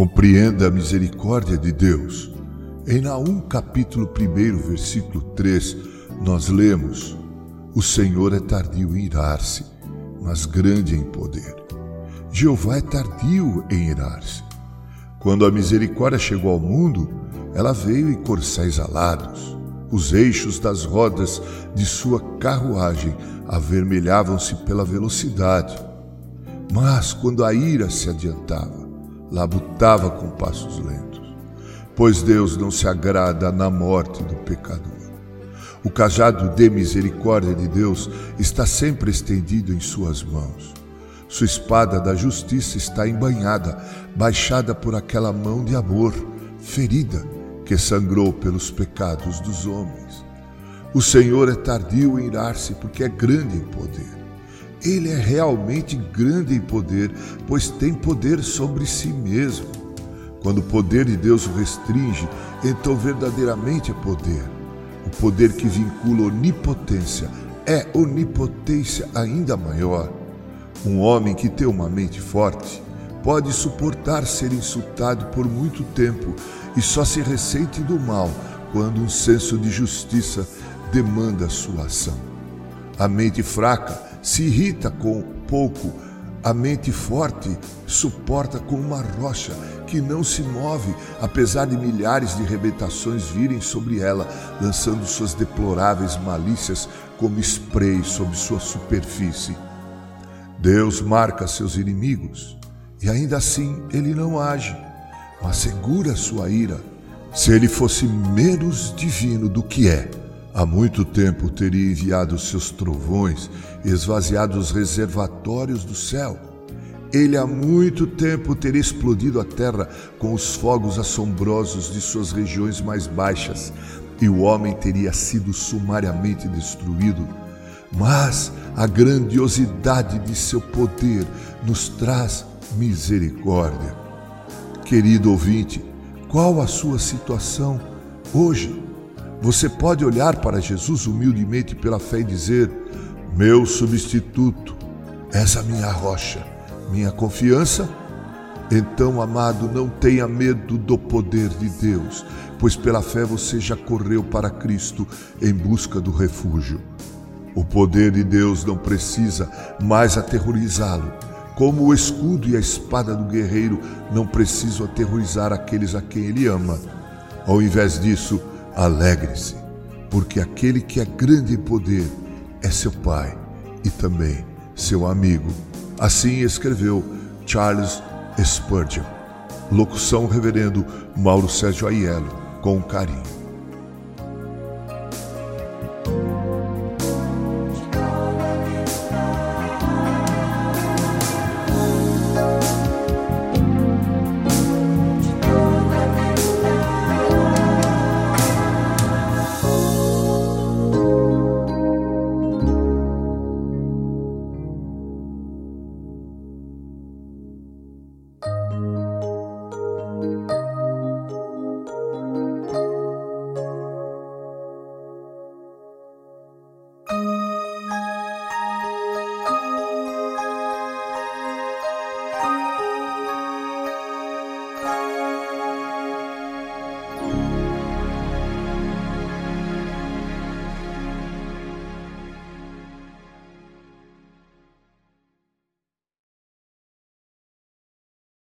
Compreenda a misericórdia de Deus. Em Naum capítulo 1, versículo 3, nós lemos: O Senhor é tardio em irar-se, mas grande em poder. Jeová é tardio em irar-se. Quando a misericórdia chegou ao mundo, ela veio em corcéis alados. Os eixos das rodas de sua carruagem avermelhavam-se pela velocidade. Mas quando a ira se adiantava, labutava com passos lentos, pois Deus não se agrada na morte do pecador. O cajado de misericórdia de Deus está sempre estendido em suas mãos. Sua espada da justiça está embanhada, baixada por aquela mão de amor, ferida, que sangrou pelos pecados dos homens. O Senhor é tardio em irar-se, porque é grande em poder. Ele é realmente grande em poder, pois tem poder sobre si mesmo. Quando o poder de Deus o restringe, então verdadeiramente é poder. O poder que vincula onipotência é onipotência ainda maior. Um homem que tem uma mente forte pode suportar ser insultado por muito tempo e só se ressente do mal quando um senso de justiça demanda sua ação. A mente fraca se irrita com pouco, a mente forte suporta com uma rocha que não se move, apesar de milhares de rebentações virem sobre ela, lançando suas deploráveis malícias como spray sobre sua superfície. Deus marca seus inimigos e ainda assim ele não age, mas segura sua ira. Se ele fosse menos divino do que é, Há muito tempo teria enviado seus trovões, esvaziado os reservatórios do céu. Ele há muito tempo teria explodido a terra com os fogos assombrosos de suas regiões mais baixas, e o homem teria sido sumariamente destruído. Mas a grandiosidade de seu poder nos traz misericórdia. Querido ouvinte, qual a sua situação hoje? Você pode olhar para Jesus humildemente pela fé e dizer: Meu substituto, és a minha rocha, minha confiança? Então, amado, não tenha medo do poder de Deus, pois pela fé você já correu para Cristo em busca do refúgio. O poder de Deus não precisa mais aterrorizá-lo, como o escudo e a espada do guerreiro não precisam aterrorizar aqueles a quem ele ama. Ao invés disso, Alegre-se, porque aquele que é grande em poder é seu Pai e também seu amigo. Assim escreveu Charles Spurgeon. Locução Reverendo Mauro Sérgio Aiello, com carinho.